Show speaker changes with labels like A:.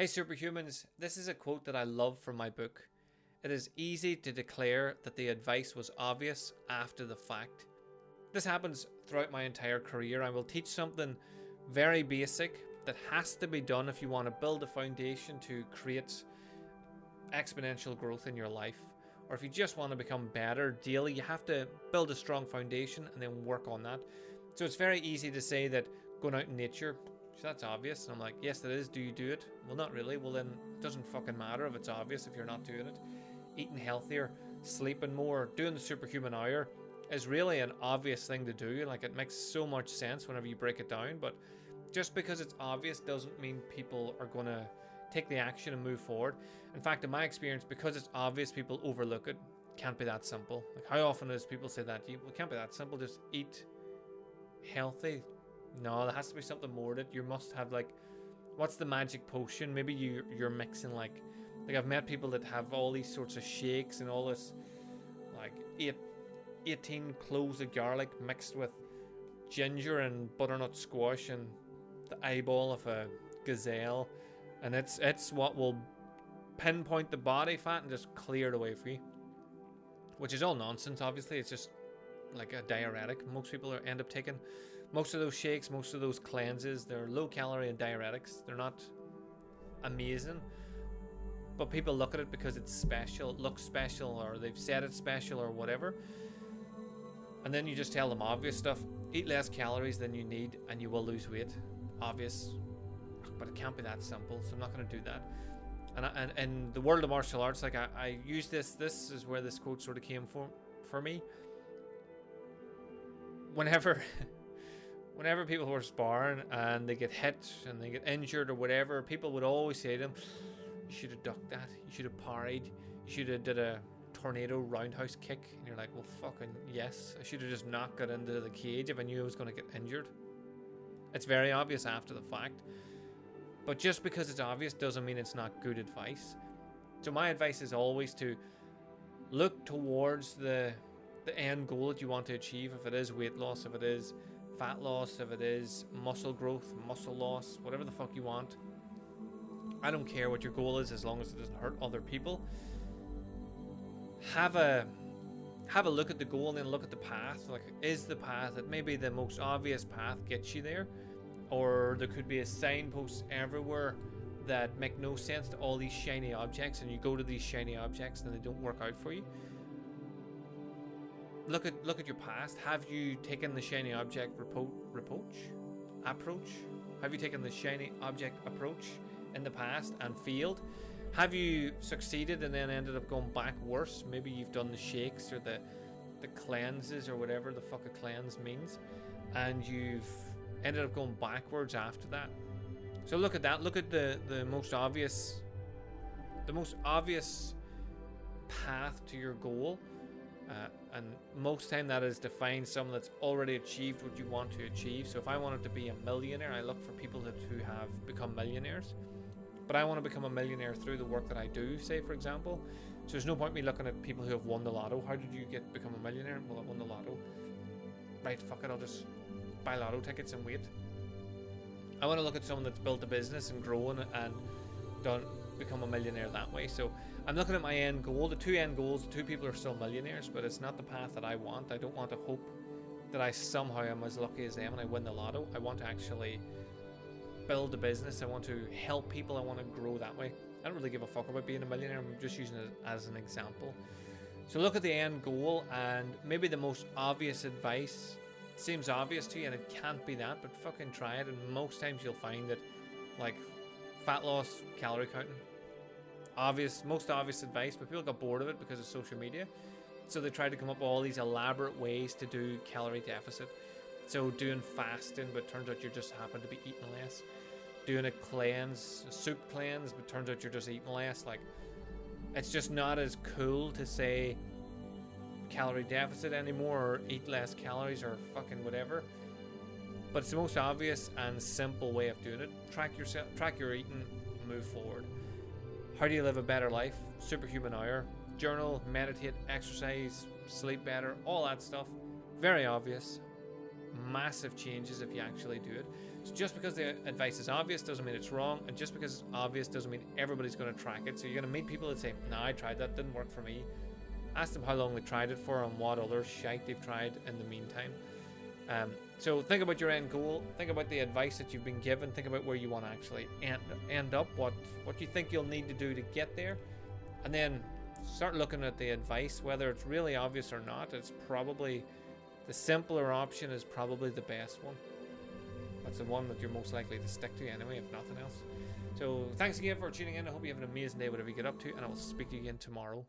A: Hey superhumans, this is a quote that I love from my book. It is easy to declare that the advice was obvious after the fact. This happens throughout my entire career. I will teach something very basic that has to be done if you want to build a foundation to create exponential growth in your life. Or if you just want to become better daily, you have to build a strong foundation and then work on that. So it's very easy to say that going out in nature, that's obvious. And I'm like, yes, it is. Do you do it? Well, not really. Well, then it doesn't fucking matter if it's obvious if you're not doing it. Eating healthier, sleeping more, doing the superhuman hour is really an obvious thing to do. Like, it makes so much sense whenever you break it down. But just because it's obvious doesn't mean people are going to take the action and move forward. In fact, in my experience, because it's obvious, people overlook it. Can't be that simple. Like, how often does people say that? You, it can't be that simple. Just eat healthy. No, there has to be something more to it. You must have like, what's the magic potion? Maybe you you're mixing like, like I've met people that have all these sorts of shakes and all this, like eight, 18 cloves of garlic mixed with ginger and butternut squash and the eyeball of a gazelle, and it's it's what will pinpoint the body fat and just clear it away for you. Which is all nonsense. Obviously, it's just like a diuretic. Most people are, end up taking most of those shakes, most of those cleanses. They're low calorie and diuretics. They're not amazing, but people look at it because it's special, it looks special, or they've said it's special, or whatever. And then you just tell them obvious stuff. Eat less calories than you need, and you will lose weight. Obvious, but it can't be that simple. So I'm not going to do that. And, and in the world of martial arts, like I, I use this. This is where this quote sort of came from for me whenever whenever people were sparring and they get hit and they get injured or whatever, people would always say to them, "You should have ducked that. You should have parried. You should have did a tornado roundhouse kick." And you're like, "Well, fucking yes. I should have just not got into the cage if I knew I was going to get injured." It's very obvious after the fact, but just because it's obvious doesn't mean it's not good advice. So my advice is always to look towards the the end goal that you want to achieve. If it is weight loss, if it is fat loss, if it is muscle growth, muscle loss, whatever the fuck you want. I don't care what your goal is as long as it doesn't hurt other people. Have a have a look at the goal and then look at the path. Like, is the path that maybe the most obvious path gets you there? Or there could be a signpost everywhere that make no sense to all these shiny objects and you go to these shiny objects and they don't work out for you look at look at your past. Have you taken the shiny object repo- approach? Have you taken the shiny object approach in the past and failed? Have you succeeded and then ended up going back worse? Maybe you've done the shakes or the the cleanses or whatever the fuck a cleanse means, and you've ended up going backwards after that. So look at that. Look at the the most obvious, the most obvious path to your goal uh, and most time that is to find someone that's already achieved what you want to achieve. So if I wanted to be a millionaire, I look for people that who have become millionaires. But I want to become a millionaire through the work that I do, say for example. So there's no point me looking at people who have won the lotto. How did you get become a millionaire? Well, I won the lotto. Right, fuck it, I'll just buy lotto tickets and wait. I want to look at someone that's built a business and grown and done become a millionaire that way. So I'm looking at my end goal. The two end goals, the two people are still millionaires, but it's not the path that I want. I don't want to hope that I somehow am as lucky as them and I win the lotto. I want to actually build a business. I want to help people. I want to grow that way. I don't really give a fuck about being a millionaire. I'm just using it as an example. So look at the end goal and maybe the most obvious advice seems obvious to you and it can't be that, but fucking try it. And most times you'll find that like fat loss, calorie counting, obvious, most obvious advice, but people got bored of it because of social media. So they tried to come up with all these elaborate ways to do calorie deficit. So doing fasting, but turns out you just happen to be eating less. Doing a cleanse, a soup cleanse, but turns out you're just eating less. Like, it's just not as cool to say calorie deficit anymore or eat less calories or fucking whatever. But it's the most obvious and simple way of doing it. Track yourself, track your eating, move forward. How do you live a better life? Superhuman hour. Journal, meditate, exercise, sleep better, all that stuff. Very obvious. Massive changes if you actually do it. So just because the advice is obvious doesn't mean it's wrong, and just because it's obvious doesn't mean everybody's going to track it. So you're going to meet people that say, "No, I tried that, didn't work for me." Ask them how long they tried it for and what other shite they've tried in the meantime. Um, so think about your end goal. Think about the advice that you've been given. Think about where you want to actually end end up. What what you think you'll need to do to get there, and then start looking at the advice. Whether it's really obvious or not, it's probably the simpler option is probably the best one. That's the one that you're most likely to stick to anyway, if nothing else. So thanks again for tuning in. I hope you have an amazing day, whatever you get up to, and I will speak to you again tomorrow.